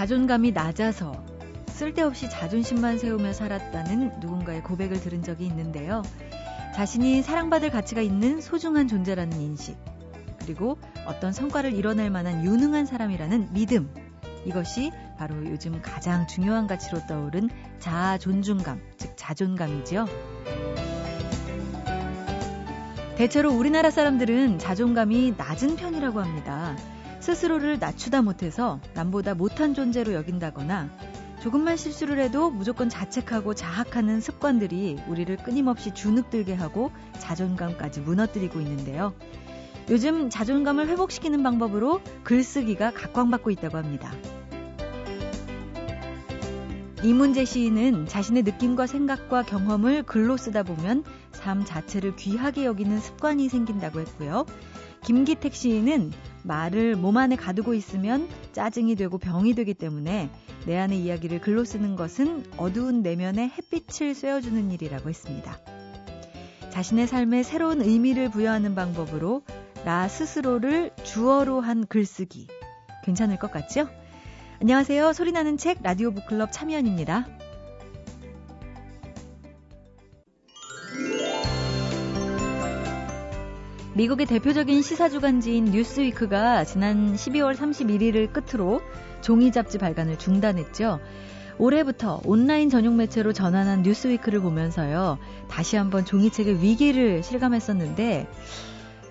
자존감이 낮아서 쓸데없이 자존심만 세우며 살았다는 누군가의 고백을 들은 적이 있는데요. 자신이 사랑받을 가치가 있는 소중한 존재라는 인식, 그리고 어떤 성과를 이뤄낼 만한 유능한 사람이라는 믿음. 이것이 바로 요즘 가장 중요한 가치로 떠오른 자아 존중감, 즉 자존감이지요. 대체로 우리나라 사람들은 자존감이 낮은 편이라고 합니다. 스스로를 낮추다 못해서 남보다 못한 존재로 여긴다거나 조금만 실수를 해도 무조건 자책하고 자학하는 습관들이 우리를 끊임없이 주눅들게 하고 자존감까지 무너뜨리고 있는데요. 요즘 자존감을 회복시키는 방법으로 글쓰기가 각광받고 있다고 합니다. 이문재 시인은 자신의 느낌과 생각과 경험을 글로 쓰다 보면 삶 자체를 귀하게 여기는 습관이 생긴다고 했고요. 김기택 시인은 말을 몸 안에 가두고 있으면 짜증이 되고 병이 되기 때문에 내 안의 이야기를 글로 쓰는 것은 어두운 내면에 햇빛을 쐬어주는 일이라고 했습니다. 자신의 삶에 새로운 의미를 부여하는 방법으로 나 스스로를 주어로 한 글쓰기. 괜찮을 것 같죠? 안녕하세요. 소리나는 책 라디오 북클럽 참여연입니다. 미국의 대표적인 시사주간지인 뉴스위크가 지난 12월 31일을 끝으로 종이 잡지 발간을 중단했죠. 올해부터 온라인 전용 매체로 전환한 뉴스위크를 보면서요. 다시 한번 종이책의 위기를 실감했었는데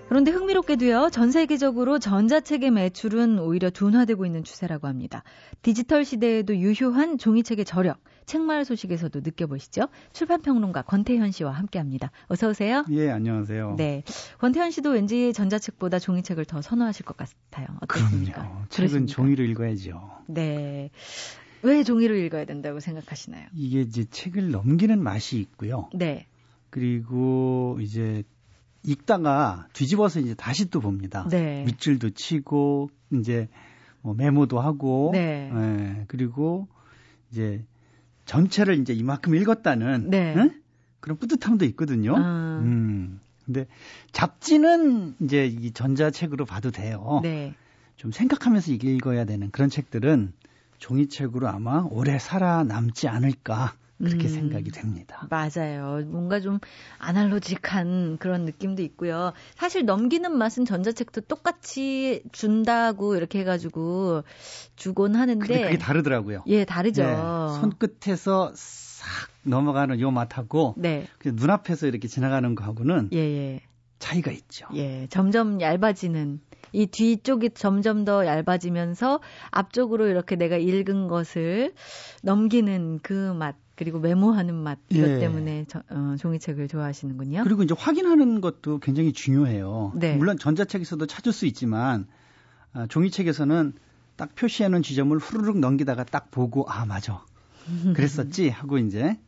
그런데 흥미롭게도요, 전 세계적으로 전자책의 매출은 오히려 둔화되고 있는 추세라고 합니다. 디지털 시대에도 유효한 종이책의 저력, 책말 소식에서도 느껴보시죠. 출판평론가 권태현 씨와 함께 합니다. 어서 오세요. 예, 안녕하세요. 네. 권태현 씨도 왠지 전자책보다 종이책을 더 선호하실 것 같아요. 어떻습니까? 그럼요. 책은 그렇습니까? 종이로 읽어야죠. 네. 왜 종이로 읽어야 된다고 생각하시나요? 이게 이제 책을 넘기는 맛이 있고요. 네. 그리고 이제 읽다가 뒤집어서 이제 다시 또 봅니다. 네. 밑줄도 치고 이제 뭐 메모도 하고 네. 예, 그리고 이제 전체를 이제 이만큼 읽었다는 네. 응? 그런 뿌듯함도 있거든요. 아. 음. 근데 잡지는 이제 이 전자책으로 봐도 돼요. 네. 좀 생각하면서 읽어야 되는 그런 책들은 종이책으로 아마 오래 살아남지 않을까 그렇게 음, 생각이 됩니다. 맞아요. 뭔가 좀 아날로직한 그런 느낌도 있고요. 사실 넘기는 맛은 전자책도 똑같이 준다고 이렇게 해가지고 주곤 하는데. 그게 다르더라고요. 예, 다르죠. 네, 손끝에서 싹 넘어가는 요 맛하고 네. 눈앞에서 이렇게 지나가는 거하고는 예, 예. 차이가 있죠. 예, 점점 얇아지는 이 뒤쪽이 점점 더 얇아지면서 앞쪽으로 이렇게 내가 읽은 것을 넘기는 그 맛. 그리고 메모하는 맛 이것 예. 때문에 저, 어, 종이책을 좋아하시는군요. 그리고 이제 확인하는 것도 굉장히 중요해요. 네. 물론 전자책에서도 찾을 수 있지만 아, 종이책에서는 딱 표시해 놓은 지점을 후루룩 넘기다가 딱 보고 아 맞아 그랬었지 하고 이제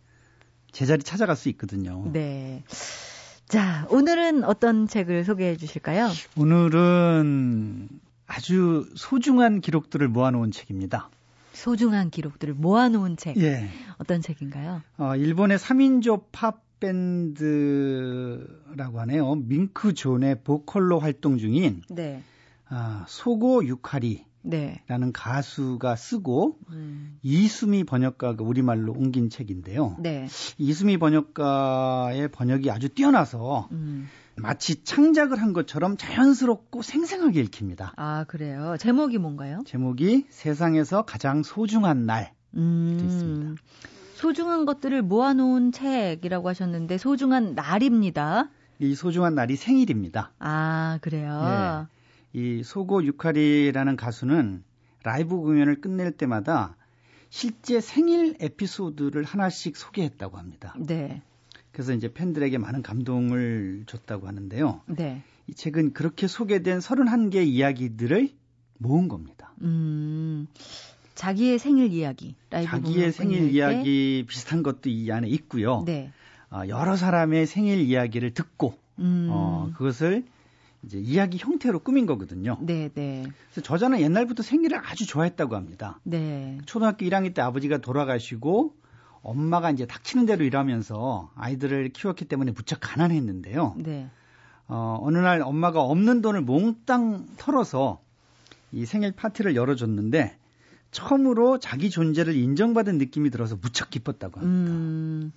제자리 찾아갈 수 있거든요. 네. 자 오늘은 어떤 책을 소개해 주실까요? 오늘은 아주 소중한 기록들을 모아놓은 책입니다. 소중한 기록들을 모아놓은 책. 예. 어떤 책인가요? 어, 일본의 3인조 팝 밴드라고 하네요. 밍크 존의 보컬로 활동 중인 네. 아, 소고 유카리 네. 라는 가수가 쓰고 음. 이수미 번역가가 우리말로 옮긴 책인데요. 네. 이수미 번역가의 번역이 아주 뛰어나서 음. 마치 창작을 한 것처럼 자연스럽고 생생하게 읽힙니다. 아, 그래요? 제목이 뭔가요? 제목이 세상에서 가장 소중한 날. 음, 있습니다. 소중한 것들을 모아놓은 책이라고 하셨는데 소중한 날입니다. 이 소중한 날이 생일입니다. 아, 그래요? 네. 이 소고 유카리라는 가수는 라이브 공연을 끝낼 때마다 실제 생일 에피소드를 하나씩 소개했다고 합니다. 네. 그래서 이제 팬들에게 많은 감동을 줬다고 하는데요. 네. 이 책은 그렇게 소개된 31개의 이야기들을 모은 겁니다. 음. 자기의 생일 이야기, 자기의 생일 이야기 비슷한 것도 이 안에 있고요. 네. 어, 여러 사람의 생일 이야기를 듣고 음. 어, 그것을 이제 이야기 형태로 꾸민 거거든요. 네, 네. 그래서 저자는 옛날부터 생일을 아주 좋아했다고 합니다. 네. 초등학교 1학년 때 아버지가 돌아가시고 엄마가 이제 닥치는 대로 일하면서 아이들을 키웠기 때문에 무척 가난했는데요. 네. 어, 어느 날 엄마가 없는 돈을 몽땅 털어서 이 생일 파티를 열어줬는데 처음으로 자기 존재를 인정받은 느낌이 들어서 무척 기뻤다고 합니다. 음.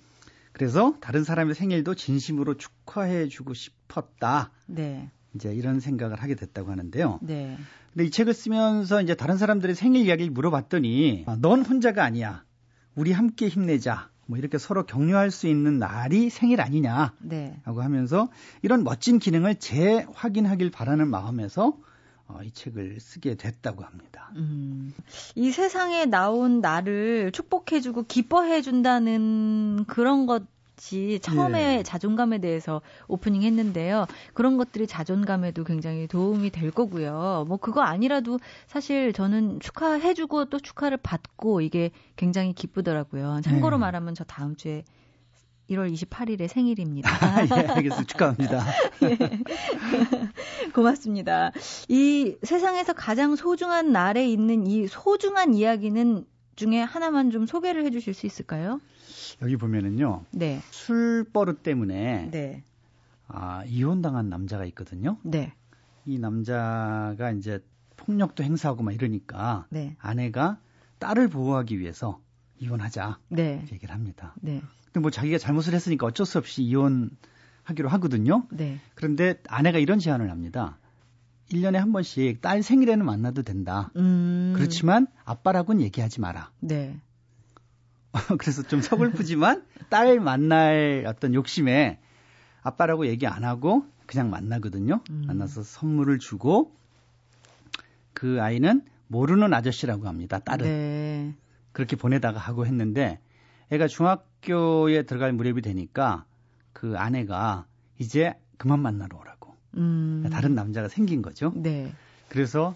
그래서 다른 사람의 생일도 진심으로 축하해주고 싶었다. 네. 이제 이런 생각을 하게 됐다고 하는데요. 네. 근데 이 책을 쓰면서 이제 다른 사람들의 생일 이야기를 물어봤더니 아, 넌 혼자가 아니야. 우리 함께 힘내자. 뭐 이렇게 서로 격려할 수 있는 날이 생일 아니냐라고 네. 하면서 이런 멋진 기능을 재확인하길 바라는 마음에서 어, 이 책을 쓰게 됐다고 합니다. 음, 이 세상에 나온 나를 축복해주고 기뻐해준다는 그런 것 같이 처음에 네. 자존감에 대해서 오프닝 했는데요. 그런 것들이 자존감에도 굉장히 도움이 될 거고요. 뭐 그거 아니라도 사실 저는 축하해주고 또 축하를 받고 이게 굉장히 기쁘더라고요. 참고로 네. 말하면 저 다음 주에 1월 28일에 생일입니다. 예, 알겠습니다. 축하합니다. 예. 고맙습니다. 이 세상에서 가장 소중한 날에 있는 이 소중한 이야기는 중에 하나만 좀 소개를 해 주실 수 있을까요? 여기 보면은요. 네. 술 버릇 때문에 네. 아, 이혼당한 남자가 있거든요. 네. 이 남자가 이제 폭력도 행사하고 막 이러니까 네. 아내가 딸을 보호하기 위해서 이혼하자 네. 얘기를 합니다. 네. 근데 뭐 자기가 잘못을 했으니까 어쩔 수 없이 이혼하기로 하거든요. 네. 그런데 아내가 이런 제안을 합니다. 1년에 한 번씩 딸 생일에는 만나도 된다. 음. 그렇지만 아빠라고는 얘기하지 마라. 네. 그래서 좀 서글프지만 딸 만날 어떤 욕심에 아빠라고 얘기 안 하고 그냥 만나거든요. 음. 만나서 선물을 주고 그 아이는 모르는 아저씨라고 합니다. 딸은. 네. 그렇게 보내다가 하고 했는데 애가 중학교에 들어갈 무렵이 되니까 그 아내가 이제 그만 만나러 오라고. 음. 다른 남자가 생긴 거죠. 네. 그래서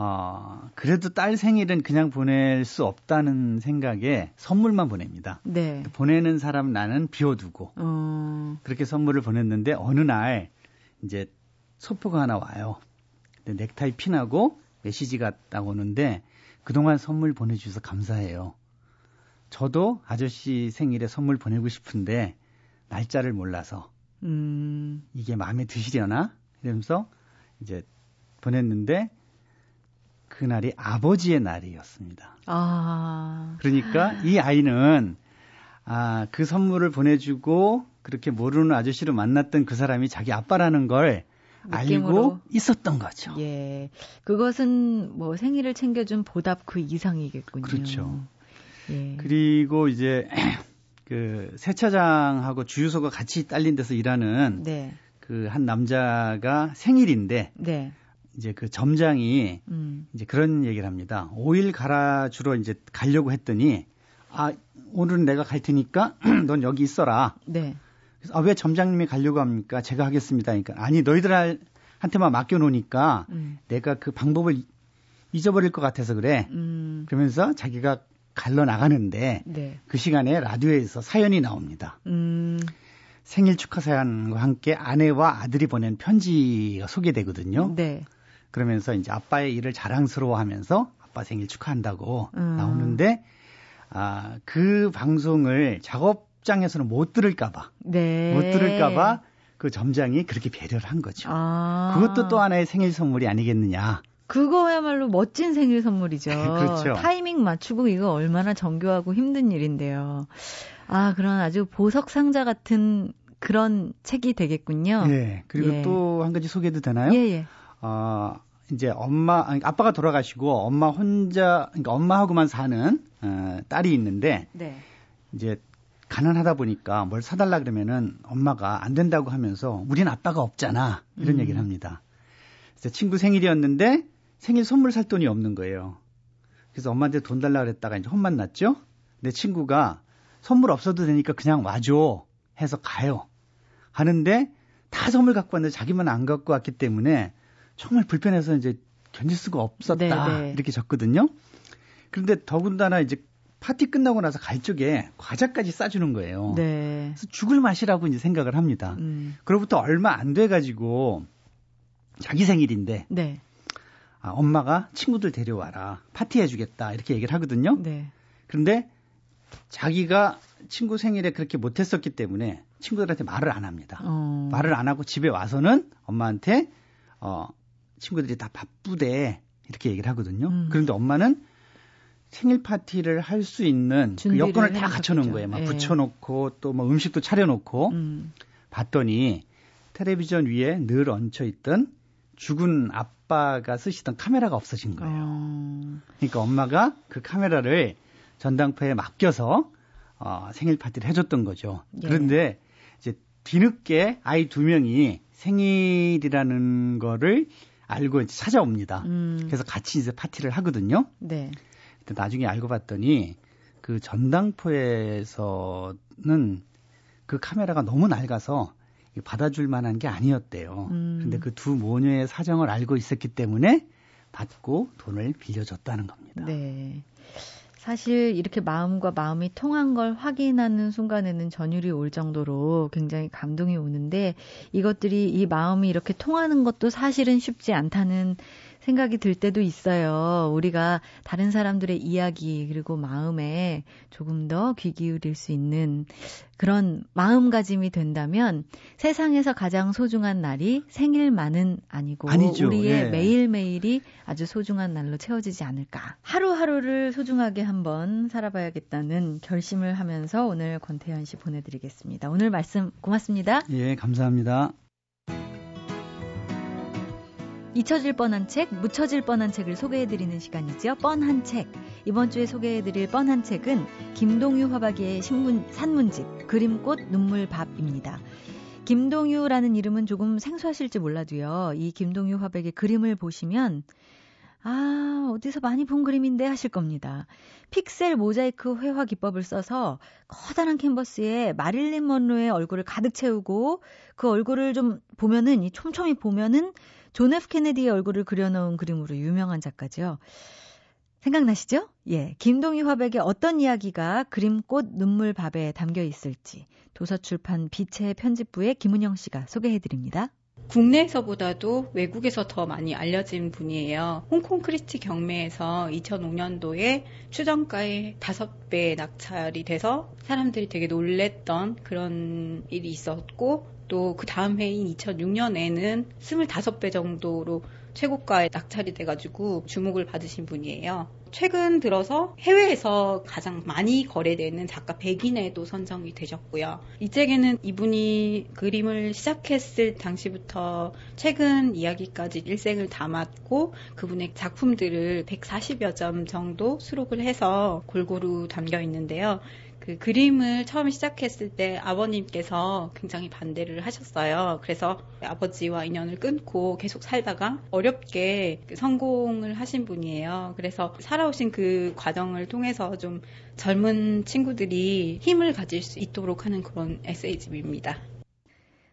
어, 그래도 딸 생일은 그냥 보낼 수 없다는 생각에 선물만 보냅니다. 네. 보내는 사람 나는 비워두고 어... 그렇게 선물을 보냈는데 어느 날 이제 소포가 하나 와요. 근데 넥타이 핀하고 메시지가 딱 오는데 그동안 선물 보내주셔서 감사해요. 저도 아저씨 생일에 선물 보내고 싶은데 날짜를 몰라서 음... 이게 마음에 드시려나 이러면서 이제 보냈는데 그날이 아버지의 날이었습니다. 아. 그러니까 이 아이는 아, 그 선물을 보내주고 그렇게 모르는 아저씨를 만났던 그 사람이 자기 아빠라는 걸 느낌으로. 알고 있었던 거죠. 예. 그것은 뭐 생일을 챙겨준 보답 그 이상이겠군요. 그렇죠. 예. 그리고 이제 그 세차장하고 주유소가 같이 딸린 데서 일하는 네. 그 한 남자가 생일인데 네. 이제 그 점장이 음. 이제 그런 얘기를 합니다. 오일 갈아주러 이제 가려고 했더니 아 오늘은 내가 갈 테니까 넌 여기 있어라. 네. 그래서 아, 왜 점장님이 가려고 합니까? 제가 하겠습니다. 그러니까 아니 너희들한테만 맡겨놓으니까 음. 내가 그 방법을 잊어버릴 것 같아서 그래. 음. 그러면서 자기가 갈러 나가는데 네. 그 시간에 라디오에서 사연이 나옵니다. 음. 생일 축하 사연과 함께 아내와 아들이 보낸 편지가 소개되거든요. 네. 그러면서 이제 아빠의 일을 자랑스러워하면서 아빠 생일 축하한다고 음. 나오는데 아, 그 방송을 작업장에서는 못 들을까봐 네. 못 들을까봐 그 점장이 그렇게 배려를 한 거죠. 아. 그것도 또 하나의 생일 선물이 아니겠느냐. 그거야말로 멋진 생일 선물이죠. 그렇죠. 타이밍 맞추고 이거 얼마나 정교하고 힘든 일인데요. 아, 그런 아주 보석 상자 같은 그런 책이 되겠군요. 예. 그리고 예. 또한 가지 소개도 되나요? 예, 예. 어, 이제 엄마, 아빠가 돌아가시고 엄마 혼자, 그러니까 엄마하고만 사는 어, 딸이 있는데 네. 이제 가난하다 보니까 뭘 사달라 그러면은 엄마가 안 된다고 하면서 우린 아빠가 없잖아 이런 음. 얘기를 합니다. 그래서 친구 생일이었는데 생일 선물 살 돈이 없는 거예요. 그래서 엄마한테 돈 달라 그랬다가 이제 혼만 났죠. 내 친구가 선물 없어도 되니까 그냥 와줘 해서 가요. 하는데 다 선물 갖고 왔는데 자기만 안 갖고 왔기 때문에 정말 불편해서 이제 견딜 수가 없었다 네네. 네. 이렇게 적거든요. 그런데 더군다나 이제 파티 끝나고 나서 갈 쪽에 과자까지 싸주는 거예요. 네. 그래서 죽을 맛이라고 이제 생각을 합니다. 음. 그로부터 얼마 안 돼가지고 자기 생일인데 네. 아, 엄마가 친구들 데려와라 파티 해주겠다 이렇게 얘기를 하거든요. 네. 그런데 자기가 친구 생일에 그렇게 못했었기 때문에 친구들한테 말을 안 합니다. 어. 말을 안 하고 집에 와서는 엄마한테 어 친구들이 다 바쁘대 이렇게 얘기를 하거든요. 음. 그런데 엄마는 생일 파티를 할 수 있는 그 여건을 다 갖춰놓은 거예요. 막 예. 붙여놓고 또 뭐 음식도 차려놓고 음. 봤더니 텔레비전 위에 늘 얹혀 있던 죽은 아빠가 쓰시던 카메라가 없어진 거예요. 어... 그러니까 엄마가 그 카메라를 전당포에 맡겨서 어, 생일 파티를 해줬던 거죠. 예. 그런데 이제 뒤늦게 아이 두 명이 생일이라는 거를 알고 이제 찾아옵니다. 음. 그래서 같이 이제 파티를 하거든요. 네. 근데 나중에 알고 봤더니 그 전당포에서는 그 카메라가 너무 낡아서 받아줄 만한 게 아니었대요. 음. 근데 그 두 모녀의 사정을 알고 있었기 때문에 받고 돈을 빌려줬다는 겁니다. 네. 사실 이렇게 마음과 마음이 통한 걸 확인하는 순간에는 전율이 올 정도로 굉장히 감동이 오는데 이것들이 이 마음이 이렇게 통하는 것도 사실은 쉽지 않다는 생각이 들 때도 있어요. 우리가 다른 사람들의 이야기 그리고 마음에 조금 더 귀 기울일 수 있는 그런 마음가짐이 된다면 세상에서 가장 소중한 날이 생일만은 아니고 아니죠. 우리의 예. 매일매일이 아주 소중한 날로 채워지지 않을까. 하루하루를 소중하게 한번 살아봐야겠다는 결심을 하면서 오늘 권태현 씨 보내드리겠습니다. 오늘 말씀 고맙습니다. 예, 감사합니다. 잊혀질 뻔한 책, 묻혀질 뻔한 책을 소개해드리는 시간이죠. 뻔한 책. 이번 주에 소개해드릴 뻔한 책은 김동유 화박이의 신문, 산문집, 그림꽃 눈물밥입니다. 김동유라는 이름은 조금 생소하실지 몰라도요. 이 김동유 화백의 그림을 보시면 아, 어디서 많이 본 그림인데 하실 겁니다. 픽셀 모자이크 회화 기법을 써서 커다란 캔버스에 마릴린 먼로의 얼굴을 가득 채우고 그 얼굴을 좀 보면은 이 촘촘히 보면은 존 F 케네디의 얼굴을 그려놓은 그림으로 유명한 작가죠. 생각나시죠? 예. 김동희 화백의 어떤 이야기가 그림꽃 눈물밥에 담겨 있을지 도서출판 빛의 편집부의 김은영 씨가 소개해 드립니다. 국내에서보다도 외국에서 더 많이 알려진 분이에요. 홍콩 크리스티 경매에서 2005년도에 추정가의 5배 낙찰이 돼서 사람들이 되게 놀랬던 그런 일이 있었고 또 그 다음 해인 2006년에는 25배 정도로 최고가에 낙찰이 돼가지고 주목을 받으신 분이에요. 최근 들어서 해외에서 가장 많이 거래되는 작가 100인에도 선정이 되셨고요. 이 책에는 이분이 그림을 시작했을 당시부터 최근 이야기까지 일생을 담았고 그분의 작품들을 140여 점 정도 수록을 해서 골고루 담겨 있는데요. 그 그림을 처음 시작했을 때 아버님께서 굉장히 반대를 하셨어요. 그래서 아버지와 인연을 끊고 계속 살다가 어렵게 그 성공을 하신 분이에요. 그래서 살아오신 그 과정을 통해서 좀 젊은 친구들이 힘을 가질 수 있도록 하는 그런 에세이집입니다.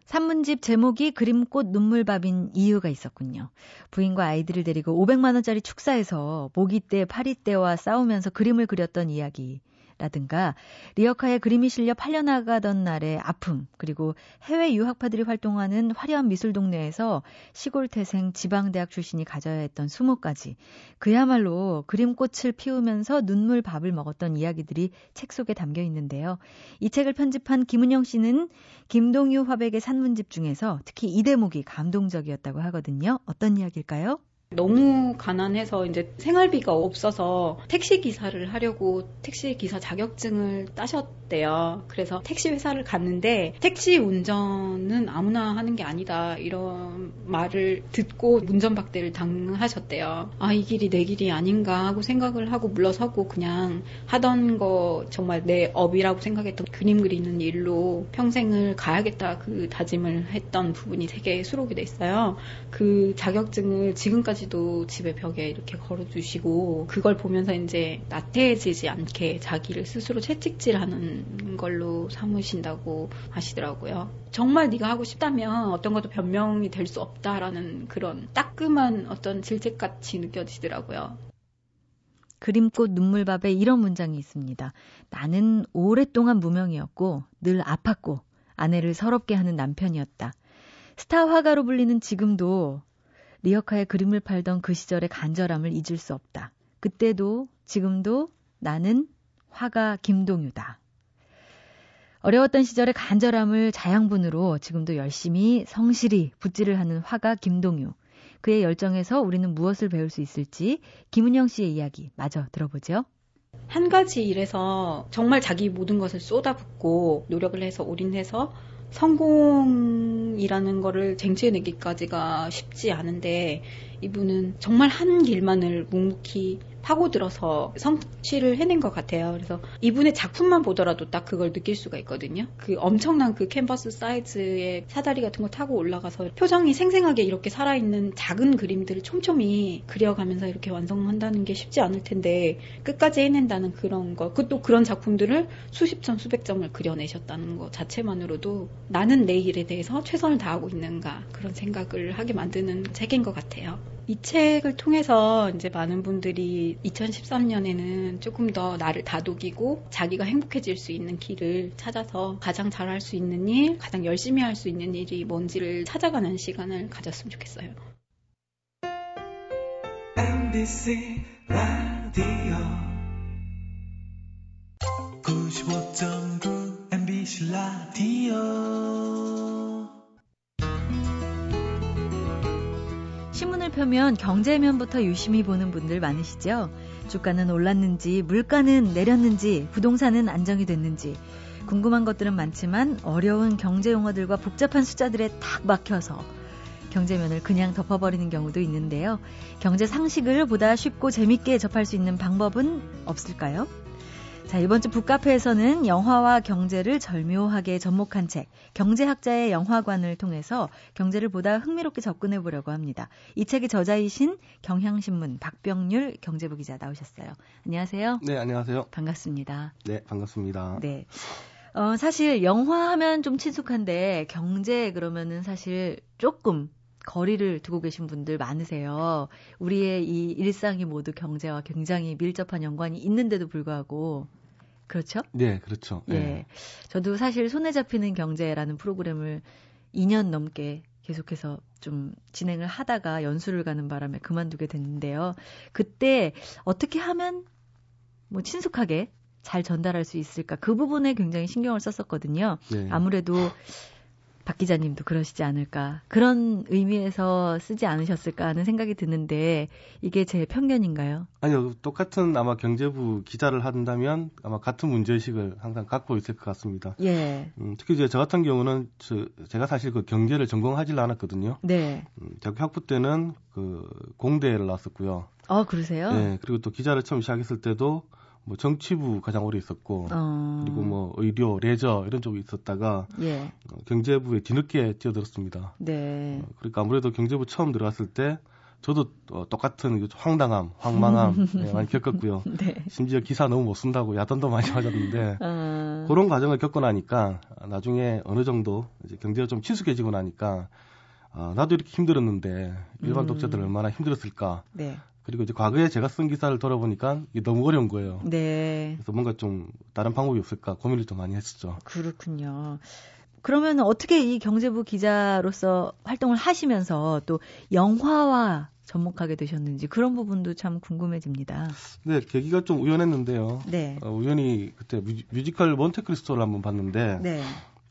산문집 제목이 그림꽃 눈물밥인 이유가 있었군요. 부인과 아이들을 데리고 500만원짜리 축사에서 모기떼, 파리떼와 싸우면서 그림을 그렸던 이야기. 라든가 리어카의 그림이 실려 팔려나가던 날의 아픔 그리고 해외 유학파들이 활동하는 화려한 미술 동네에서 시골 태생 지방대학 출신이 가져야 했던 수모까지 그야말로 그림꽃을 피우면서 눈물 밥을 먹었던 이야기들이 책 속에 담겨 있는데요. 이 책을 편집한 김은영 씨는 김동유 화백의 산문집 중에서 특히 이 대목이 감동적이었다고 하거든요. 어떤 이야기일까요? 너무 가난해서 이제 생활비가 없어서 택시 기사를 하려고 택시 기사 자격증을 따셨대요. 그래서 택시 회사를 갔는데 택시 운전은 아무나 하는 게 아니다 이런 말을 듣고 운전박대를 당하셨대요. 아 이 길이 내 길이 아닌가 하고 생각을 하고 물러서고 그냥 하던 거 정말 내 업이라고 생각했던 그림 그리는 일로 평생을 가야겠다 그 다짐을 했던 부분이 되게 수록이 돼 있어요. 그 자격증을 지금까지 까지도 집에 벽에 이렇게 걸어주시고 그걸 보면서 이제 나태해지지 않게 자기를 스스로 채찍질하는 걸로 삼으신다고 하시더라고요. 정말 네가 하고 싶다면 어떤 것도 변명이 될 수 없다라는 그런 따끔한 어떤 질책같이 느껴지더라고요. 그림꽃 눈물밥에 이런 문장이 있습니다. 나는 오랫동안 무명이었고 늘 아팠고 아내를 서럽게 하는 남편이었다. 스타 화가로 불리는 지금도 리어카의 그림을 팔던 그 시절의 간절함을 잊을 수 없다. 그때도 지금도 나는 화가 김동유다. 어려웠던 시절의 간절함을 자양분으로 지금도 열심히 성실히 붓질을 하는 화가 김동유. 그의 열정에서 우리는 무엇을 배울 수 있을지 김은영 씨의 이야기 마저 들어보죠. 한 가지 일에서 정말 자기 모든 것을 쏟아붓고 노력을 해서 올인해서 성공이라는 거를 쟁취해내기까지가 쉽지 않은데 이분은 정말 한 길만을 묵묵히 파고들어서 성취를 해낸 것 같아요. 그래서 이분의 작품만 보더라도 딱 그걸 느낄 수가 있거든요. 그 엄청난 그 캔버스 사이즈의 사다리 같은 거 타고 올라가서 표정이 생생하게 이렇게 살아있는 작은 그림들을 촘촘히 그려가면서 이렇게 완성한다는 게 쉽지 않을 텐데 끝까지 해낸다는 그런 거, 그 또 그런 작품들을 수십 점, 수백 점을 그려내셨다는 것 자체만으로도 나는 내 일에 대해서 최선을 다하고 있는가 그런 생각을 하게 만드는 책인 것 같아요. 이 책을 통해서 이제 많은 분들이 2013년에는 조금 더 나를 다독이고 자기가 행복해질 수 있는 길을 찾아서 가장 잘할 수 있는 일, 가장 열심히 할 수 있는 일이 뭔지를 찾아가는 시간을 가졌으면 좋겠어요. MBC 라디오 95.9 MBC 라디오 펴면 경제면부터 유심히 보는 분들 많으시죠? 주가는 올랐는지, 물가는 내렸는지, 부동산은 안정이 됐는지. 궁금한 것들은 많지만 어려운 경제 용어들과 복잡한 숫자들에 탁 막혀서 경제면을 그냥 덮어버리는 경우도 있는데요. 경제 상식을 보다 쉽고 재밌게 접할 수 있는 방법은 없을까요? 자, 이번 주 북카페에서는 영화와 경제를 절묘하게 접목한 책, 경제학자의 영화관을 통해서 경제를 보다 흥미롭게 접근해 보려고 합니다. 이 책의 저자이신 경향신문 박병률 경제부 기자 나오셨어요. 안녕하세요. 네, 안녕하세요. 반갑습니다. 네, 반갑습니다. 네. 어, 사실 영화 하면 좀 친숙한데 경제 그러면은 사실 조금 거리를 두고 계신 분들 많으세요. 우리의 이 일상이 모두 경제와 굉장히 밀접한 연관이 있는데도 불구하고 그렇죠? 네, 그렇죠. 예. 네. 저도 사실 손에 잡히는 경제라는 프로그램을 2년 넘게 계속해서 좀 진행을 하다가 연수를 가는 바람에 그만두게 됐는데요. 그때 어떻게 하면 뭐 친숙하게 잘 전달할 수 있을까 그 부분에 굉장히 신경을 썼었거든요. 네. 아무래도 박 기자님도 그러시지 않을까. 그런 의미에서 쓰지 않으셨을까 하는 생각이 드는데 이게 제 편견인가요? 아니요. 똑같은 아마 경제부 기자를 한다면 아마 같은 문제의식을 항상 갖고 있을 것 같습니다. 예. 음, 특히 이제 저 같은 경우는 저, 제가 사실 그 경제를 전공하지 않았거든요. 네. 음, 대학교 학부 때는 그 공대를 나왔었고요. 아, 그러세요? 네. 그리고 또 기자를 처음 시작했을 때도 뭐 정치부 가장 오래 있었고 어... 그리고 뭐 의료, 레저 이런 쪽에 있었다가 예. 어, 경제부에 뒤늦게 뛰어들었습니다. 네. 어, 그러니까 아무래도 경제부 처음 들어갔을 때 저도 어, 똑같은 황당함, 황망함 네, 많이 겪었고요. 네. 심지어 기사 너무 못 쓴다고 야단도 많이 맞았는데 어... 그런 과정을 겪고 나니까 나중에 어느 정도 이제 경제가 좀 친숙해지고 나니까 아, 나도 이렇게 힘들었는데 일반 음... 독자들 얼마나 힘들었을까. 네. 그리고 이제 과거에 제가 쓴 기사를 돌아보니까 이게 너무 어려운 거예요. 네. 그래서 뭔가 좀 다른 방법이 없을까 고민을 좀 많이 했었죠. 그렇군요. 그러면 어떻게 이 경제부 기자로서 활동을 하시면서 또 영화와 접목하게 되셨는지 그런 부분도 참 궁금해집니다. 네, 계기가 좀 우연했는데요. 네. 어, 우연히 그때 뮤지컬 몬테크리스토를 한번 봤는데 네.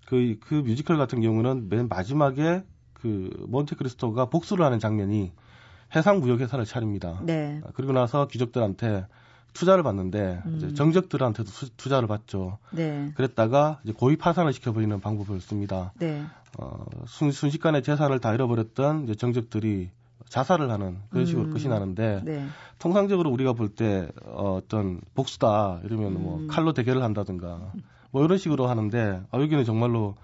그, 그 뮤지컬 같은 경우는 맨 마지막에 그 몬테크리스토가 복수를 하는 장면이 해상 무역 회사를 차립니다. 네. 아, 그리고 나서 귀족들한테 투자를 받는데 음. 이제 정적들한테도 수, 투자를 받죠. 네. 그랬다가 이제 고의 파산을 시켜버리는 방법을 씁니다. 네. 어, 순, 순식간에 재산을 다 잃어버렸던 이제 정적들이 자살을 하는 그런 식으로 음. 끝이 나는데 네. 통상적으로 우리가 볼 때 어, 어떤 복수다 이러면 뭐 음. 뭐 칼로 대결을 한다든가 뭐 이런 식으로 하는데 아, 여기는 정말로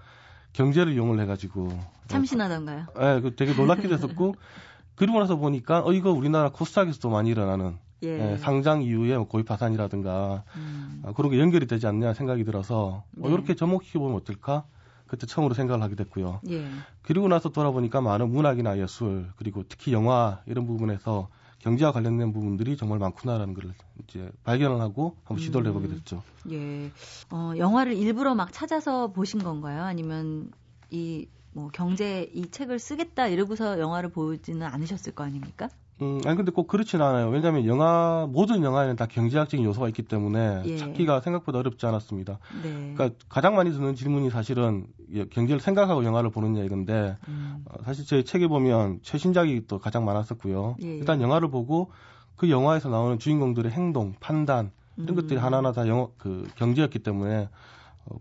경제를 이용을 해가지고 참신하던가요? 예, 그 되게 놀랍기도 했었고 그리고 나서 보니까 어 이거 우리나라 코스닥에서도 많이 일어나는 예. 예, 상장 이후에 뭐 고입 파산이라든가 음. 아, 그런 게 연결이 되지 않냐 생각이 들어서 네. 어, 이렇게 접목시켜 보면 어떨까? 그때 처음으로 생각을 하게 됐고요. 예. 그리고 나서 돌아보니까 많은 문학이나 예술 그리고 특히 영화 이런 부분에서 경제와 관련된 부분들이 정말 많구나라는 걸 이제 발견을 하고 한번 시도를 해보게 음. 됐죠. 예. 어, 영화를 일부러 막 찾아서 보신 건가요? 아니면 이 뭐 경제 이 책을 쓰겠다 이러고서 영화를 보지는 않으셨을 거 아닙니까? 음, 아니 근데 꼭 그렇지는 않아요. 왜냐하면 영화 모든 영화에는 다 경제학적인 요소가 있기 때문에 예. 찾기가 생각보다 어렵지 않았습니다. 네. 그러니까 가장 많이 듣는 질문이 사실은 경제를 생각하고 영화를 보느냐 이건데 음. 어, 사실 제 책에 보면 최신작이 또 가장 많았었고요. 예. 일단 영화를 보고 그 영화에서 나오는 주인공들의 행동, 판단 이런 음. 것들이 하나하나 다 영어 그 경제였기 때문에 어,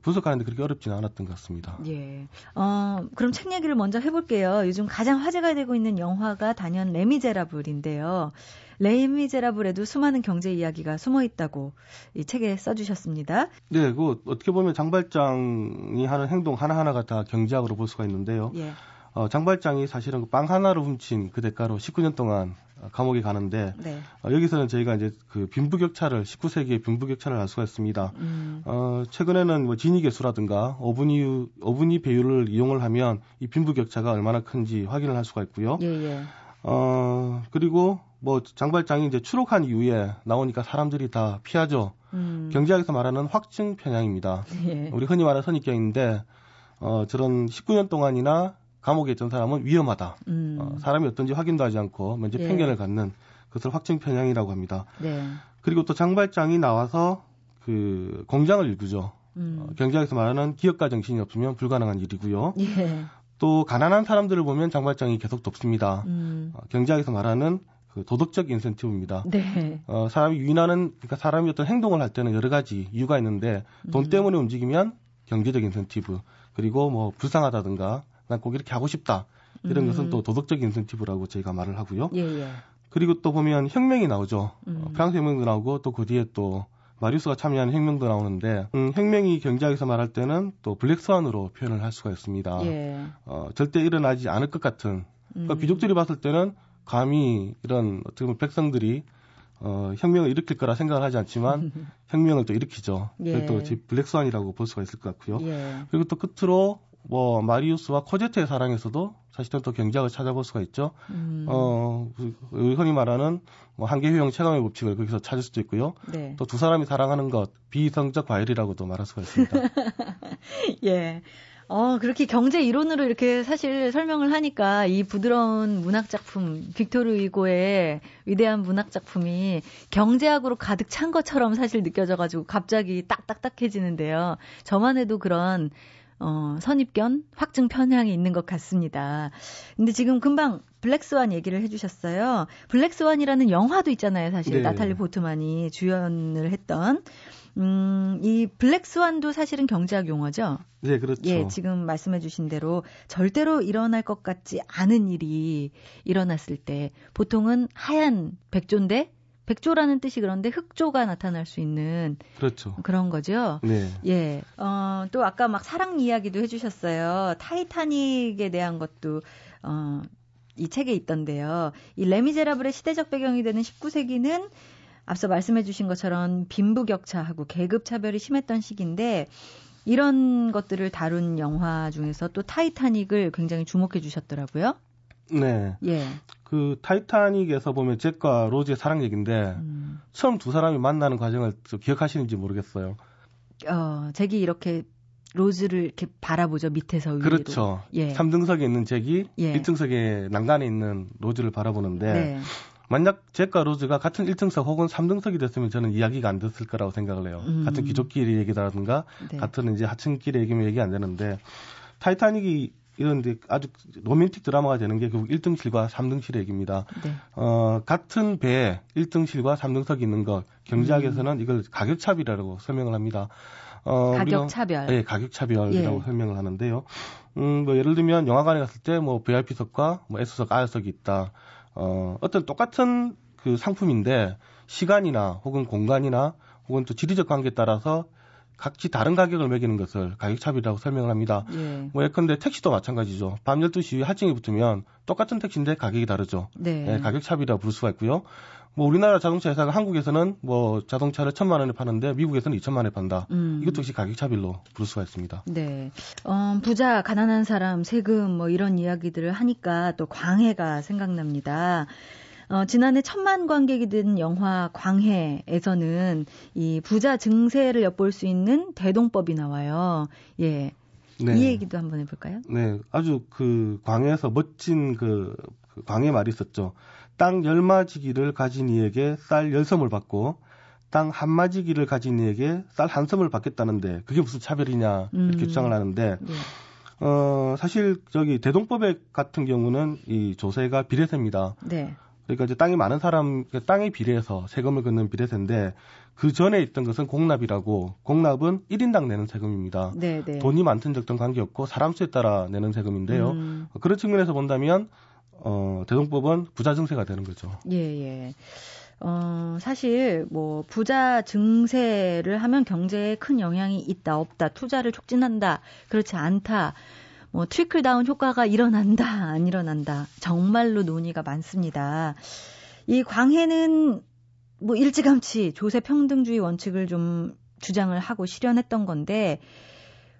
분석하는데 그렇게 어렵지는 않았던 것 같습니다. 예. 어, 그럼 책 얘기를 먼저 해볼게요. 요즘 가장 화제가 되고 있는 영화가 단연 레미제라블인데요. 레미제라블에도 수많은 경제 이야기가 숨어 있다고 이 책에 써주셨습니다. 네, 그 어떻게 보면 장발장이 하는 행동 하나하나가 다 경제학으로 볼 수가 있는데요. 예. 어, 장발장이 사실은 그빵 하나를 훔친 그 대가로 19년 동안 감옥에 가는데 네. 어, 여기서는 저희가 이제 그 빈부격차를 19세기의 빈부격차를 알 수가 있습니다. 음. 어, 최근에는 뭐 진위계수라든가 어분이 어분이 배율을 이용을 하면 이 빈부격차가 얼마나 큰지 확인을 할 수가 있고요. 예, 예. 어, 그리고 뭐 장발장이 이제 추록한 이후에 나오니까 사람들이 다 피하죠. 음. 경제학에서 말하는 확증 편향입니다. 예. 우리 흔히 말하는 선입견인데 어, 저런 19년 동안이나 감옥에 있던 사람은 위험하다. 음. 어, 사람이 어떤지 확인도 하지 않고 먼저 예. 편견을 갖는 그것을 확증 편향이라고 합니다. 네. 그리고 또 장발장이 나와서 그 공장을 일구죠. 음. 어, 경제학에서 말하는 기업가 정신이 없으면 불가능한 일이고요. 예. 또 가난한 사람들을 보면 장발장이 계속 돕습니다. 음. 어, 경제학에서 말하는 그 도덕적 인센티브입니다. 네. 어, 사람이 유인하는 그러니까 사람이 어떤 행동을 할 때는 여러 가지 이유가 있는데 돈 음. 때문에 움직이면 경제적 인센티브 그리고 뭐 불쌍하다든가 난 꼭 이렇게 하고 싶다 이런 음. 것은 또 도덕적 인센티브라고 저희가 말을 하고요. 예, 예. 그리고 또 보면 혁명이 나오죠. 음. 어, 프랑스 혁명도 나오고 또 그 뒤에 또 마리우스가 참여하는 혁명도 나오는데 음, 혁명이 경제학에서 말할 때는 또 블랙스완으로 표현을 할 수가 있습니다. 예. 어, 절대 일어나지 않을 것 같은 그러니까 음. 귀족들이 봤을 때는 감히 이런 어떻게 보면 백성들이 어, 혁명을 일으킬 거라 생각을 하지 않지만 혁명을 또 일으키죠. 예. 또 블랙스완이라고 볼 수가 있을 것 같고요. 예. 그리고 또 끝으로 뭐 마리우스와 코제트의 사랑에서도 사실은 또 경제학을 찾아볼 수가 있죠. 음. 어, 흔히 말하는 뭐 한계 효용 체감의 법칙을 거기서 찾을 수도 있고요. 네. 또두 사람이 사랑하는 것 비성적 과일이라고도 말할 수가 있습니다. 예. 어, 그렇게 경제 이론으로 이렇게 사실 설명을 하니까 이 부드러운 문학 작품, 빅토르 위고의 위대한 문학 작품이 경제학으로 가득 찬 것처럼 사실 느껴져가지고 갑자기 딱딱딱해지는데요. 저만 해도 그런 어, 선입견, 확증 편향이 있는 것 같습니다. 근데 지금 금방 블랙스완 얘기를 해주셨어요. 블랙스완이라는 영화도 있잖아요, 사실. 네. 나탈리 보트만이 주연을 했던. 음, 이 블랙스완도 사실은 경제학 용어죠? 네, 그렇죠. 예, 지금 말씀해 주신 대로 절대로 일어날 것 같지 않은 일이 일어났을 때 보통은 하얀 백조인데 백조라는 뜻이 그런데 흑조가 나타날 수 있는 그렇죠. 그런 거죠. 네. 예. 어, 또 아까 막 사랑 이야기도 해주셨어요. 타이타닉에 대한 것도 어, 이 책에 있던데요. 이 레미제라블의 시대적 배경이 되는 19세기는 앞서 말씀해 주신 것처럼 빈부격차하고 계급 차별이 심했던 시기인데 이런 것들을 다룬 영화 중에서 또 타이타닉을 굉장히 주목해 주셨더라고요. 네. 예. 그 타이타닉에서 보면 잭과 로즈의 사랑 얘기인데 음. 처음 두 사람이 만나는 과정을 기억하시는지 모르겠어요. 어, 잭이 이렇게 로즈를 이렇게 바라보죠 밑에서 위로. 그렇죠. 예. 3등석에 있는 잭이 예. 1등석에 난간에 있는 로즈를 바라보는데 네. 만약 잭과 로즈가 같은 1등석 혹은 3등석이 됐으면 저는 이야기가 안 됐을 거라고 생각을 해요. 음. 같은 귀족끼리 얘기라든가 네. 같은 이제 하층끼리 얘기면 얘기 안 되는데 타이타닉이 이런 데 아주 로맨틱 드라마가 되는 게 결국 1등실과 3등실의 얘기입니다. 네. 어, 같은 배에 1등실과 3등석이 있는 것 경제학에서는 음. 이걸 가격 차별이라고 설명을 합니다. 어, 가격 차별. 네, 가격 차별이라고 예. 설명을 하는데요. 음, 뭐 예를 들면 영화관에 갔을 때 뭐 VIP석과 뭐 S석, R석이 있다. 어, 어떤 똑같은 그 상품인데 시간이나 혹은 공간이나 혹은 또 지리적 관계에 따라서 각지 다른 가격을 매기는 것을 가격 차별이라고 설명을 합니다. 예. 뭐 예컨대 택시도 마찬가지죠. 밤 12시 이후에 할증이 붙으면 똑같은 택시인데 가격이 다르죠. 네. 네 가격 차별이라고 부를 수가 있고요. 뭐 우리나라 자동차 회사가 한국에서는 뭐 자동차를 천만 원에 파는데 미국에서는 이천만 원에 판다. 음. 이것도 역시 가격 차별로 부를 수가 있습니다. 네. 어, 부자, 가난한 사람, 세금 뭐 이런 이야기들을 하니까 또 광해가 생각납니다. 어, 지난해 천만 관객이 든 영화 광해에서는 이 부자 증세를 엿볼 수 있는 대동법이 나와요. 예. 네. 이 얘기도 한번 해볼까요? 네, 아주 그 광해에서 멋진 그, 그 광해 말이 있었죠. 땅 열마지기를 가진 이에게 쌀 열섬을 받고 땅 한마지기를 가진 이에게 쌀 한 섬을 받겠다는데 그게 무슨 차별이냐 이렇게 음. 주장을 하는데 네. 어 사실 저기 대동법에 같은 경우는 이 조세가 비례세입니다. 네. 그러니까 이제 땅이 많은 사람 그 땅에 비례해서 세금을 걷는 비례세인데 그 전에 있던 것은 공납이라고 공납은 1인당 내는 세금입니다. 네네. 네. 돈이 많든 적든 관계없고 사람 수에 따라 내는 세금인데요. 음. 그런 측면에서 본다면 어, 대동법은 부자 증세가 되는 거죠. 예, 예. 어, 사실 뭐 부자 증세를 하면 경제에 큰 영향이 있다 없다 투자를 촉진한다 그렇지 않다 뭐 트리클 다운 효과가 일어난다 안 일어난다 정말로 논의가 많습니다. 이 광해는 뭐 일찌감치 조세 평등주의 원칙을 좀 주장을 하고 실현했던 건데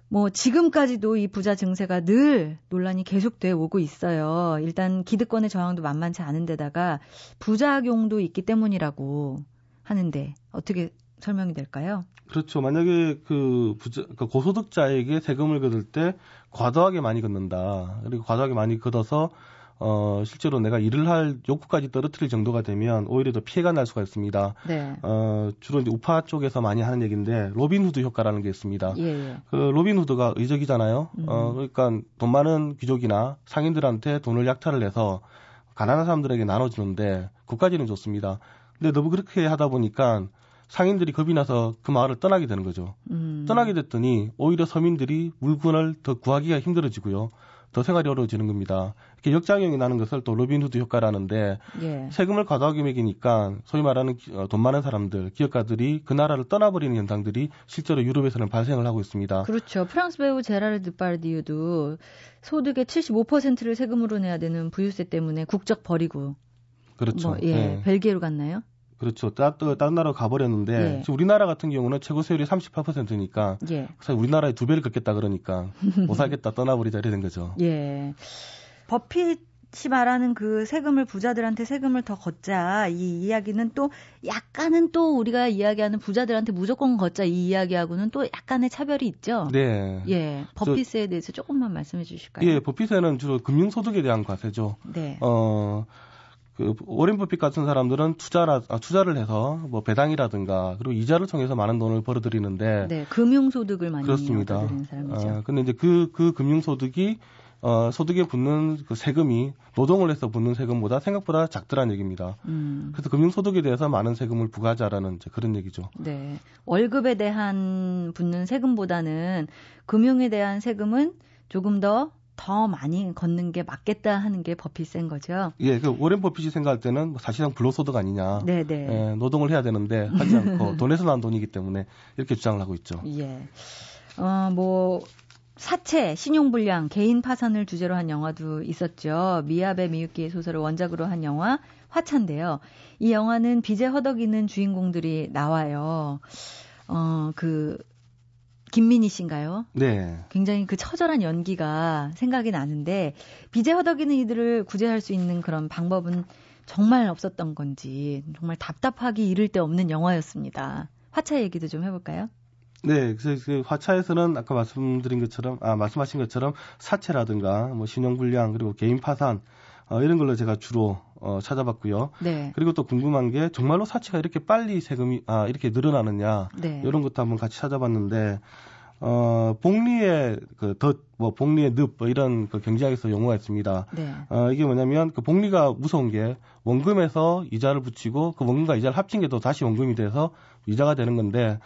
뭐 지금까지도 이 부자 증세가 늘 논란이 계속돼 오고 있어요. 일단 기득권의 저항도 만만치 않은 데다가 부작용도 있기 때문이라고 하는데 어떻게 설명이 될까요? 그렇죠. 만약에 그 부자, 그 고소득자에게 세금을 걷을 때 과도하게 많이 걷는다. 그리고 과도하게 많이 걷어서 어, 실제로 내가 일을 할 욕구까지 떨어뜨릴 정도가 되면 오히려 더 피해가 날 수가 있습니다. 네. 어, 주로 이제 우파 쪽에서 많이 하는 얘기인데 로빈후드 효과라는 게 있습니다. 예. 예. 그 로빈후드가 의적이잖아요. 음. 어, 그러니까 돈 많은 귀족이나 상인들한테 돈을 약탈을 해서 가난한 사람들에게 나눠주는데 그까지는 좋습니다. 근데 너무 그렇게 하다 보니까 상인들이 겁이 나서 그 마을을 떠나게 되는 거죠. 음. 떠나게 됐더니 오히려 서민들이 물건을 더 구하기가 힘들어지고요. 더 생활이 어려워지는 겁니다. 이렇게 역작용이 나는 것을 또 로빈후드 효과라는데 예. 세금을 과도하게 매기니까 소위 말하는 어, 돈 많은 사람들, 기업가들이 그 나라를 떠나버리는 현상들이 실제로 유럽에서는 발생을 하고 있습니다. 그렇죠. 프랑스 배우 제라르 드파르디유도 소득의 75%를 세금으로 내야 되는 부유세 때문에 국적 버리고 그렇죠. 뭐, 예, 네. 벨기에로 갔나요? 그렇죠. 따, 다른 나라로 가버렸는데 예. 지금 우리나라 같은 경우는 최고 세율이 38%니까 예. 사실 우리나라에 두 배를 걷겠다 그러니까 못 살겠다 떠나버리자 이래 된 거죠. 예. 버핏이 말하는 그 세금을 부자들한테 세금을 더 걷자 이 이야기는 또 약간은 또 우리가 이야기하는 부자들한테 무조건 걷자 이 이야기하고는 또 약간의 차별이 있죠. 네. 예. 버핏세에 대해서 조금만 말씀해 주실까요? 예, 버핏세는 주로 금융소득에 대한 과세죠. 네. 어. 그 오렌 버핏 같은 사람들은 투자라 아, 투자를 해서 뭐 배당이라든가 그리고 이자를 통해서 많은 돈을 벌어들이는데 네, 금융 소득을 많이 그렇습니다. 얻어들이는 사람이죠. 아, 근데 이제 그그 그 금융 소득이 어, 소득에 붙는 그 세금이 노동을 해서 붙는 세금보다 생각보다 작더란 얘기입니다. 음. 그래서 금융소득에 대해서 많은 세금을 부과하자라는 이제 그런 얘기죠. 네. 월급에 대한 붙는 세금보다는 금융에 대한 세금은 조금 더 더 많이 걷는 게 맞겠다 하는 게 버핏인 거죠. 예, 그 오렌 버핏이 생각할 때는 뭐 사실상 불로소득 아니냐. 네네. 네. 예, 노동을 해야 되는데 하지 않고 돈에서 난 돈이기 때문에 이렇게 주장을 하고 있죠. 예. 어, 뭐 사채, 신용불량, 개인 파산을 주제로 한 영화도 있었죠. 미아베 미유키의 소설을 원작으로 한 영화 화차인데요. 이 영화는 빚에 허덕이는 주인공들이 나와요. 어, 그 김민희 씨인가요? 네. 굉장히 그 처절한 연기가 생각이 나는데 빚에 허덕이는 이들을 구제할 수 있는 그런 방법은 정말 없었던 건지 정말 답답하기 이를 데 없는 영화였습니다. 화차 얘기도 좀 해볼까요? 네, 그래서 그 화차에서는 아까 말씀드린 것처럼 아 말씀하신 것처럼 사채라든가 뭐 신용불량 그리고 개인 파산 어, 이런 걸로 제가 주로 어, 찾아봤고요. 네. 그리고 또 궁금한 게 정말로 사치가 이렇게 빨리 세금이 아 이렇게 늘어나느냐 네. 이런 것도 한번 같이 찾아봤는데 어 복리의 그덧뭐 복리의 늪 뭐 이런 그 경제학에서 용어가 있습니다. 네. 어 이게 뭐냐면 그 복리가 무서운 게 원금에서 이자를 붙이고 그 원금과 이자를 합친 게 또 다시 원금이 돼서 이자가 되는 건데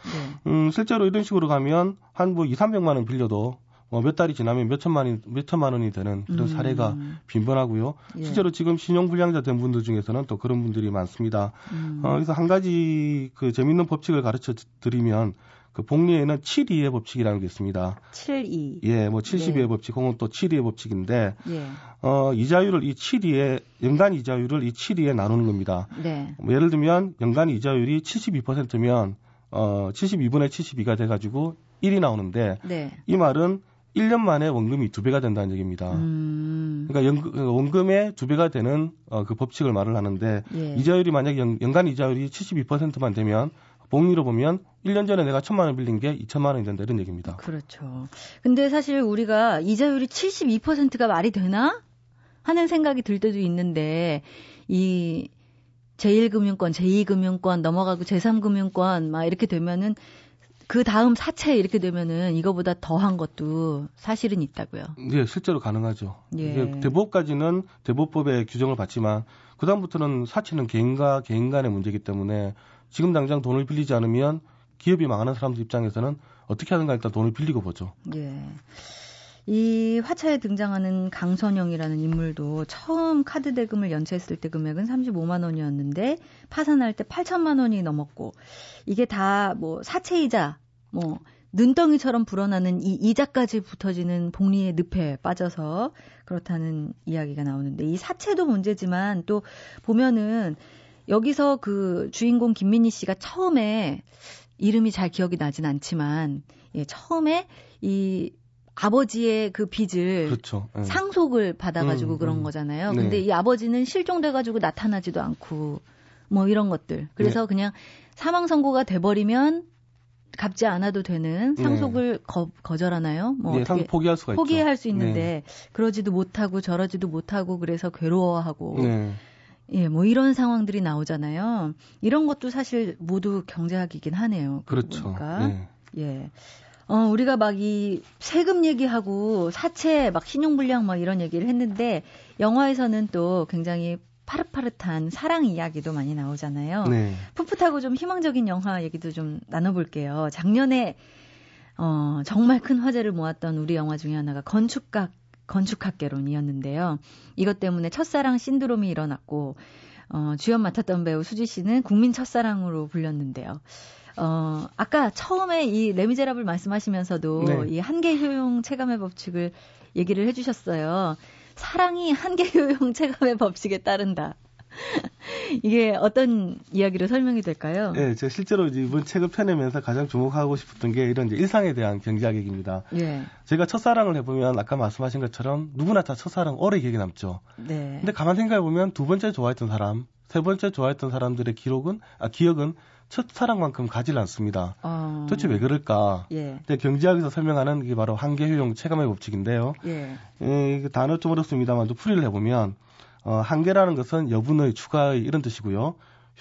네. 음 실제로 이런 식으로 가면 한 뭐 2, 300만 원 빌려도 뭐몇 달이 지나면 몇 천만이 몇 천만 원이 되는 그런 음. 사례가 빈번하고요. 예. 실제로 지금 신용 불량자 된 분들 중에서는 또 그런 분들이 많습니다. 음. 어, 그래서 한 가지 그 재밌는 법칙을 가르쳐 드리면 그 복리에는 7-2의 법칙이라는 게 있습니다. 7-2. 예, 뭐 72의 네. 법칙 혹은 또 7-2의 법칙인데 예. 어, 이자율을 이 7-2에 연간 이자율을 이 7-2에 나누는 겁니다. 네. 뭐 예를 들면 연간 이자율이 72%면 어, 72분의 72가 돼 가지고 1이 나오는데 네. 이 말은 1년 만에 원금이 두 배가 된다는 얘기입니다. 음. 그러니까 연, 그 원금의 두 배가 되는 어, 그 법칙을 말을 하는데 예. 이자율이 만약 연, 연간 이자율이 72%만 되면 복리로 보면 1년 전에 내가 천만 원 빌린 게 2천만 원이 된다 이런 얘기입니다. 그렇죠. 근데 사실 우리가 이자율이 72%가 말이 되나 하는 생각이 들 때도 있는데 이 제1금융권, 제2금융권 넘어가고 제3금융권 막 이렇게 되면은 그 다음 사체 이렇게 되면은 이거보다 더한 것도 사실은 있다고요. 네, 실제로 가능하죠. 예. 대법까지는 대법법의 규정을 받지만 그 다음부터는 사치는 개인과 개인 간의 문제이기 때문에 지금 당장 돈을 빌리지 않으면 기업이 망하는 사람들 입장에서는 어떻게 하는가 일단 돈을 빌리고 보죠. 예. 이 화차에 등장하는 강선영이라는 인물도 처음 카드 대금을 연체했을 때 금액은 35만 원이었는데 파산할 때 8천만 원이 넘었고 이게 다 뭐 사채 이자 뭐 눈덩이처럼 불어나는 이 이자까지 붙어지는 복리의 늪에 빠져서 그렇다는 이야기가 나오는데 이 사채도 문제지만 또 보면은 여기서 그 주인공 김민희 씨가 처음에 이름이 잘 기억이 나진 않지만 예, 처음에 이 아버지의 그 빚을 그렇죠. 네. 상속을 받아가지고 음, 그런 음. 거잖아요. 네. 근데 이 아버지는 실종돼가지고 나타나지도 않고 뭐 이런 것들. 그래서 네. 그냥 사망 선고가 돼버리면 갚지 않아도 되는 네. 상속을 거, 거절하나요? 뭐 예, 어떻게 포기할 수가 포기할 있죠. 수 있는데 네. 그러지도 못하고 저러지도 못하고 그래서 괴로워하고 네. 예, 뭐 이런 상황들이 나오잖아요. 이런 것도 사실 모두 경제학이긴 하네요. 그렇죠. 그러니까. 예. 어, 우리가 막 이 세금 얘기하고 사채 막 신용불량 막 이런 얘기를 했는데 영화에서는 또 굉장히 파릇파릇한 사랑 이야기도 많이 나오잖아요. 네. 풋풋하고 좀 희망적인 영화 얘기도 좀 나눠볼게요. 작년에 어, 정말 큰 화제를 모았던 우리 영화 중에 하나가 건축학 건축학개론이었는데요. 이것 때문에 첫사랑 신드롬이 일어났고 어, 주연 맡았던 배우 수지 씨는 국민 첫사랑으로 불렸는데요. 어, 아까 처음에 이 레미제라블 말씀하시면서도 네. 이 한계 효용 체감의 법칙을 얘기를 해주셨어요. 사랑이 한계 효용 체감의 법칙에 따른다. 이게 어떤 이야기로 설명이 될까요? 네, 제가 실제로 이번 책을 펴내면서 가장 주목하고 싶었던 게 이런 일상에 대한 경제학 얘기입니다. 예. 제가 첫사랑을 해보면 아까 말씀하신 것처럼 누구나 다 첫사랑 오래 기억에 남죠. 네. 근데 가만 생각해보면 두 번째 좋아했던 사람, 세 번째 좋아했던 사람들의 기록은, 아, 기억은 첫사랑만큼 가질 않습니다. 어... 도대체 왜 그럴까? 예. 근데 경제학에서 설명하는 게 바로 한계 효용 체감의 법칙인데요. 예. 예, 단어 좀 어렵습니다만 좀 풀이를 해보면 어, 한계라는 것은 여분의, 추가의 이런 뜻이고요.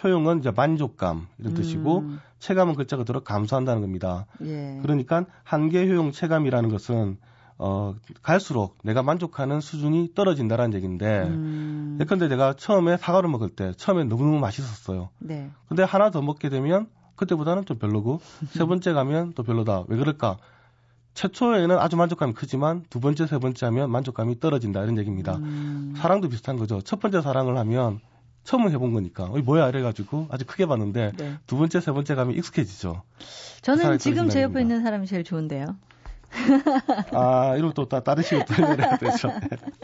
효용은 이제 만족감 이런 음. 뜻이고 체감은 글자가 들어 감소한다는 겁니다. 예. 그러니까 한계 효용 체감이라는 것은 어, 갈수록 내가 만족하는 수준이 떨어진다라는 얘기인데, 음. 예컨대 내가 처음에 사과를 먹을 때, 처음에 너무너무 맛있었어요. 네. 근데 하나 더 먹게 되면, 그때보다는 좀 별로고, 세 번째 가면 또 별로다. 왜 그럴까? 최초에는 아주 만족감이 크지만, 두 번째, 세 번째 하면 만족감이 떨어진다. 이런 얘기입니다. 음. 사랑도 비슷한 거죠. 첫 번째 사랑을 하면, 처음 해본 거니까, 어, 뭐야, 이래가지고 아주 크게 봤는데, 네. 두 번째, 세 번째 가면 익숙해지죠. 저는 지금 제 옆에 있는 사람이 제일 좋은데요. 아, 이러면 또 표현해야 되죠.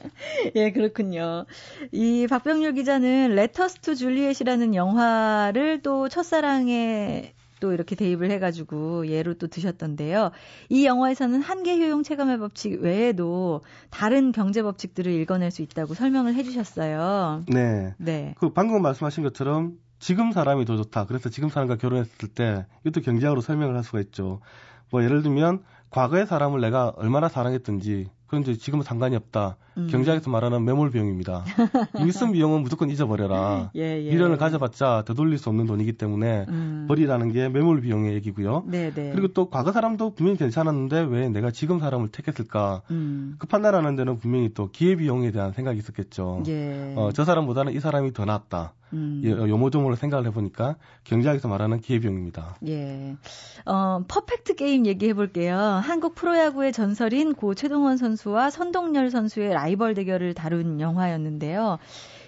예, 그렇군요. 이 박병률 기자는 레터스 투 줄리엣이라는 영화를 또 첫사랑에 또 이렇게 대입을 해가지고 예로 또 드셨던데요. 이 영화에서는 한계 효용 체감의 법칙 외에도 다른 경제 법칙들을 읽어낼 수 있다고 설명을 해주셨어요. 네. 네. 그 방금 말씀하신 것처럼 지금 사람이 더 좋다. 그래서 지금 사람과 결혼했을 때 이것도 경제학으로 설명을 할 수가 있죠. 뭐 예를 들면 과거의 사람을 내가 얼마나 사랑했든지 이제 지금은 상관이 없다. 음. 경제학에서 말하는 매몰 비용입니다. 쓴 비용은 무조건 잊어버려라. 예, 예. 미련을 가져봤자 되돌릴 수 없는 돈이기 때문에 음. 버리라는 게 매몰 비용의 얘기고요. 네, 네. 그리고 또 과거 사람도 분명히 괜찮았는데 왜 내가 지금 사람을 택했을까? 음. 그 판단하는 데는 분명히 또 기회 비용에 대한 생각이 있었겠죠. 예. 어, 저 사람보다는 이 사람이 더 낫다. 음. 요모조모로 생각을 해보니까 경제학에서 말하는 기회비용입니다. 예. 어, 퍼펙트 게임 얘기해 볼게요. 한국 프로야구의 전설인 고 최동원 선수와 선동열 선수의 라이벌 대결을 다룬 영화였는데요.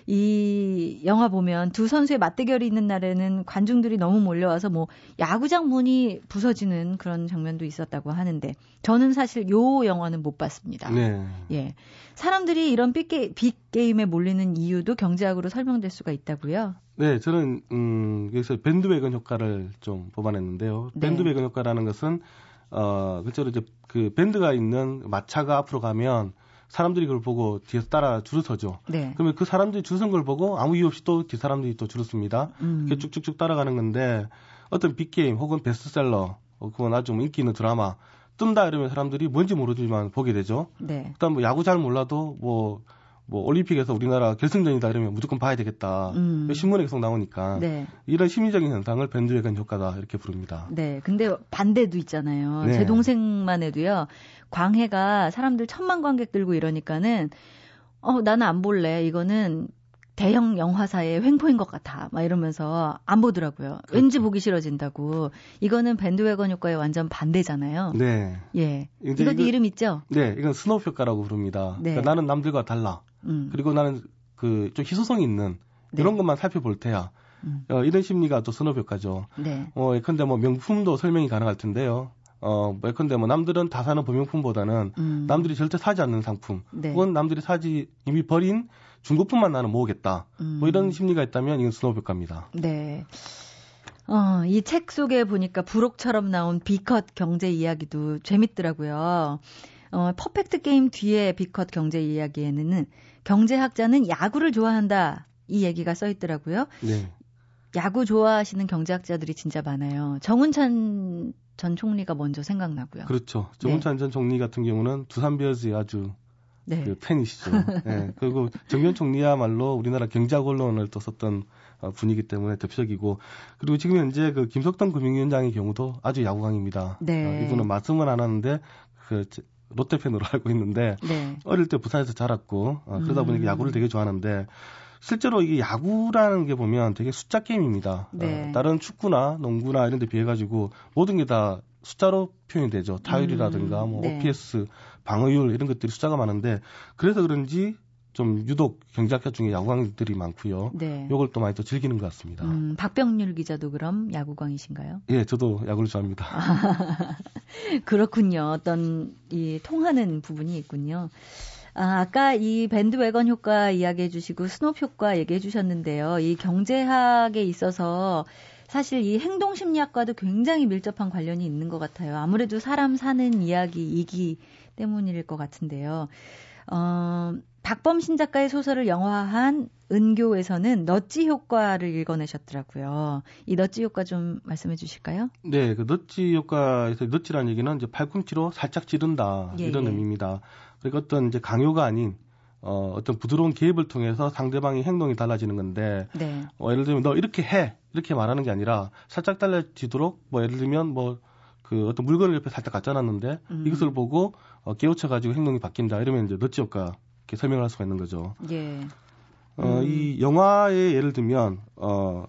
이 영화 보면 두 선수의 맞대결이 있는 날에는 관중들이 너무 몰려와서 뭐 야구장 문이 부서지는 그런 장면도 있었다고 하는데 저는 사실 요 영화는 못 봤습니다. 네. 예. 사람들이 이런 빅게, 빅게임에 몰리는 이유도 경제학으로 설명될 수가 있다고요? 네, 저는 음, 여기서 밴드웨건 효과를 좀 뽑아냈는데요. 네. 밴드웨건 효과라는 것은 어, 그처럼 이제 그 밴드가 있는 마차가 앞으로 가면 사람들이 그걸 보고 뒤에서 따라 줄을 서죠. 네. 그러면 그 사람들이 줄 선 걸 보고 아무 이유 없이 또뒤 사람들이 또 줄을 습니다. 음. 이렇게 쭉쭉쭉 따라가는 건데 어떤 빅게임 혹은 베스트셀러 혹은 아주 인기 있는 드라마 뜬다 이러면 사람들이 뭔지 모르지만 보게 되죠. 네. 그다음 뭐 야구 잘 몰라도 뭐 뭐뭐 올림픽에서 우리나라 결승전이다 그러면 무조건 봐야 되겠다. 음. 신문에 계속 나오니까 네. 이런 심리적인 현상을 밴드웨건 효과다 이렇게 부릅니다. 네. 근데 반대도 있잖아요. 네. 제 동생만 해도요. 광해가 사람들 천만 관객 들고 이러니까는 어 나는 안 볼래. 이거는 대형 영화사의 횡포인 것 같아. 막 이러면서 안 보더라고요. 그렇죠. 왠지 보기 싫어진다고. 이거는 밴드왜건 효과에 완전 반대잖아요. 네. 예. 이것도 이름 있죠? 네. 이건 스놉 효과라고 부릅니다. 네. 그러니까 나는 남들과 달라. 음. 그리고 나는 그 좀 희소성 있는 네. 이런 것만 살펴볼 테야. 음. 어, 이런 심리가 또 스놉 효과죠. 네. 어, 예컨대 뭐 명품도 설명이 가능할 텐데요. 어, 뭐 예컨대 뭐 남들은 다 사는 범용품보다는 음. 남들이 절대 사지 않는 상품, 네. 혹은 남들이 사지 이미 버린 중고품만 나는 모으겠다. 음. 뭐 이런 심리가 있다면 이건 스놉 효과입니다. 네. 어, 이 책 속에 보니까 부록처럼 나온 비컷 경제 이야기도 재밌더라고요. 어, 퍼펙트 게임 뒤에 비컷 경제 이야기에는 경제학자는 야구를 좋아한다. 이 얘기가 써 있더라고요. 네. 야구 좋아하시는 경제학자들이 진짜 많아요. 정운찬 전 총리가 먼저 생각나고요. 그렇죠. 정운찬 네. 전 총리 같은 경우는 두산 베어즈의 아주 네. 그 팬이시죠. 네. 그리고 정년 총리야말로 우리나라 경제학 언론을 또 썼던 어, 분이기 때문에 대표적이고 그리고 지금 현재 그 김석동 금융위원장의 경우도 아주 야구광입니다. 네. 어, 이분은 말씀은 안 하는데 그 롯데 팬으로 알고 있는데 네. 어릴 때 부산에서 자랐고 어, 그러다 보니까 음. 야구를 되게 좋아하는데 실제로 이게 야구라는 게 보면 되게 숫자 게임입니다. 네. 어, 다른 축구나 농구나 이런 데 비해 가지고 모든 게 다 숫자로 표현이 되죠. 타율이라든가 음. 뭐 네. OPS, 방어율 이런 것들이 숫자가 많은데 그래서 그런지 좀 유독 경제학자 중에 야구광들이 많고요. 네. 요걸 또 많이 또 즐기는 것 같습니다. 음, 박병률 기자도 그럼 야구광이신가요? 예, 저도 야구를 좋아합니다. 그렇군요. 어떤 이 통하는 부분이 있군요. 아, 아까 이 밴드웨건 효과 이야기해 주시고 스노우 효과 얘기해 주셨는데요. 이 경제학에 있어서 사실 이 행동 심리학과도 굉장히 밀접한 관련이 있는 것 같아요. 아무래도 사람 사는 이야기이기 때문일 것 같은데요. 어, 박범신 작가의 소설을 영화한 은교에서는 넛지 효과를 읽어내셨더라고요. 이 넛지 효과 좀 말씀해 주실까요? 네, 그 넛지 효과에서 넛지라는 얘기는 이제 팔꿈치로 살짝 찌른다 예, 이런 예. 의미입니다. 그리고 어떤 이제 강요가 아닌 어, 어떤 부드러운 개입을 통해서 상대방의 행동이 달라지는 건데, 네. 어, 예를 들면 너 이렇게 해 이렇게 말하는 게 아니라 살짝 달라지도록 뭐 예를 들면 뭐 그 어떤 물건을 옆에 살짝 갖다 놨는데 음. 이것을 보고 어, 깨우쳐 가지고 행동이 바뀐다 이러면 이제 넛지 효과 이렇게 설명을 할 수가 있는 거죠. 예. 어, 음. 이 영화에 예를 들면 어,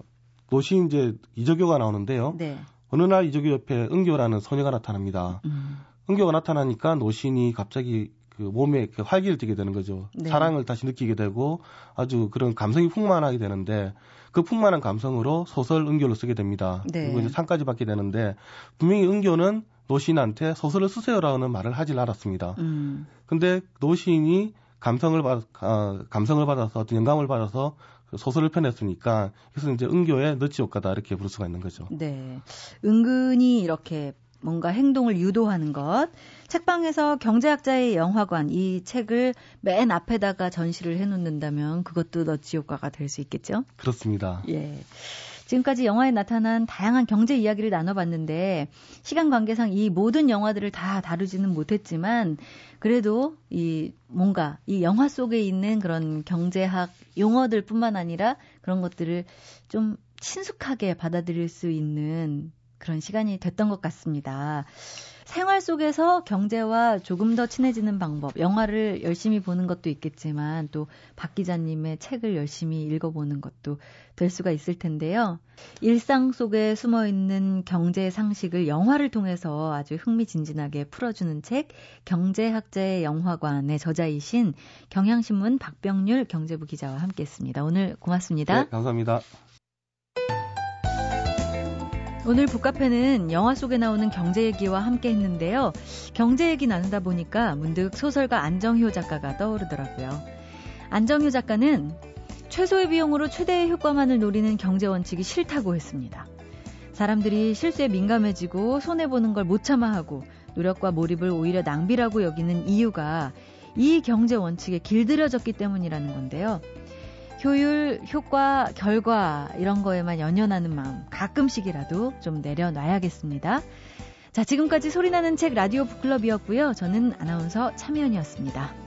노시 이제 이적교가 나오는데요. 네. 어느 날 이적교 옆에 은교라는 소녀가 나타납니다. 음. 은교가 나타나니까 노신이 갑자기 그 몸에 그 활기를 띠게 되는 거죠. 네. 사랑을 다시 느끼게 되고 아주 그런 감성이 풍만하게 되는데 그 풍만한 감성으로 소설 은교를 쓰게 됩니다. 네. 그리고 이제 상까지 받게 되는데 분명히 은교는 노신한테 소설을 쓰세요라는 말을 하질 않았습니다. 음. 근데 노신이 감성을 받, 아, 감성을 받아서 어떤 영감을 받아서 그 소설을 펴냈으니까 그래서 이제 은교의 너치 효과다 이렇게 부를 수가 있는 거죠. 네, 은근히 이렇게 뭔가 행동을 유도하는 것. 책방에서 경제학자의 영화관 이 책을 맨 앞에다가 전시를 해놓는다면 그것도 너치 효과가 될 수 있겠죠? 그렇습니다. 예. 지금까지 영화에 나타난 다양한 경제 이야기를 나눠봤는데 시간 관계상 이 모든 영화들을 다 다루지는 못했지만 그래도 이 뭔가 이 영화 속에 있는 그런 경제학 용어들뿐만 아니라 그런 것들을 좀 친숙하게 받아들일 수 있는 그런 시간이 됐던 것 같습니다. 생활 속에서 경제와 조금 더 친해지는 방법, 영화를 열심히 보는 것도 있겠지만 또 박 기자님의 책을 열심히 읽어보는 것도 될 수가 있을 텐데요. 일상 속에 숨어 있는 경제 상식을 영화를 통해서 아주 흥미진진하게 풀어주는 책, 경제학자의 영화관의 저자이신 경향신문 박병률 경제부 기자와 함께했습니다. 오늘 고맙습니다. 네, 감사합니다. 오늘 북카페는 영화 속에 나오는 경제 얘기와 함께 했는데요. 경제 얘기 나누다 보니까 문득 소설가 안정효 작가가 떠오르더라고요. 안정효 작가는 최소의 비용으로 최대의 효과만을 노리는 경제 원칙이 싫다고 했습니다. 사람들이 실수에 민감해지고 손해보는 걸 못 참아하고 노력과 몰입을 오히려 낭비라고 여기는 이유가 이 경제 원칙에 길들여졌기 때문이라는 건데요. 효율, 효과, 결과 이런 거에만 연연하는 마음 가끔씩이라도 좀 내려놔야겠습니다. 자, 지금까지 소리나는 책 라디오 북클럽이었고요. 저는 아나운서 참여연이었습니다.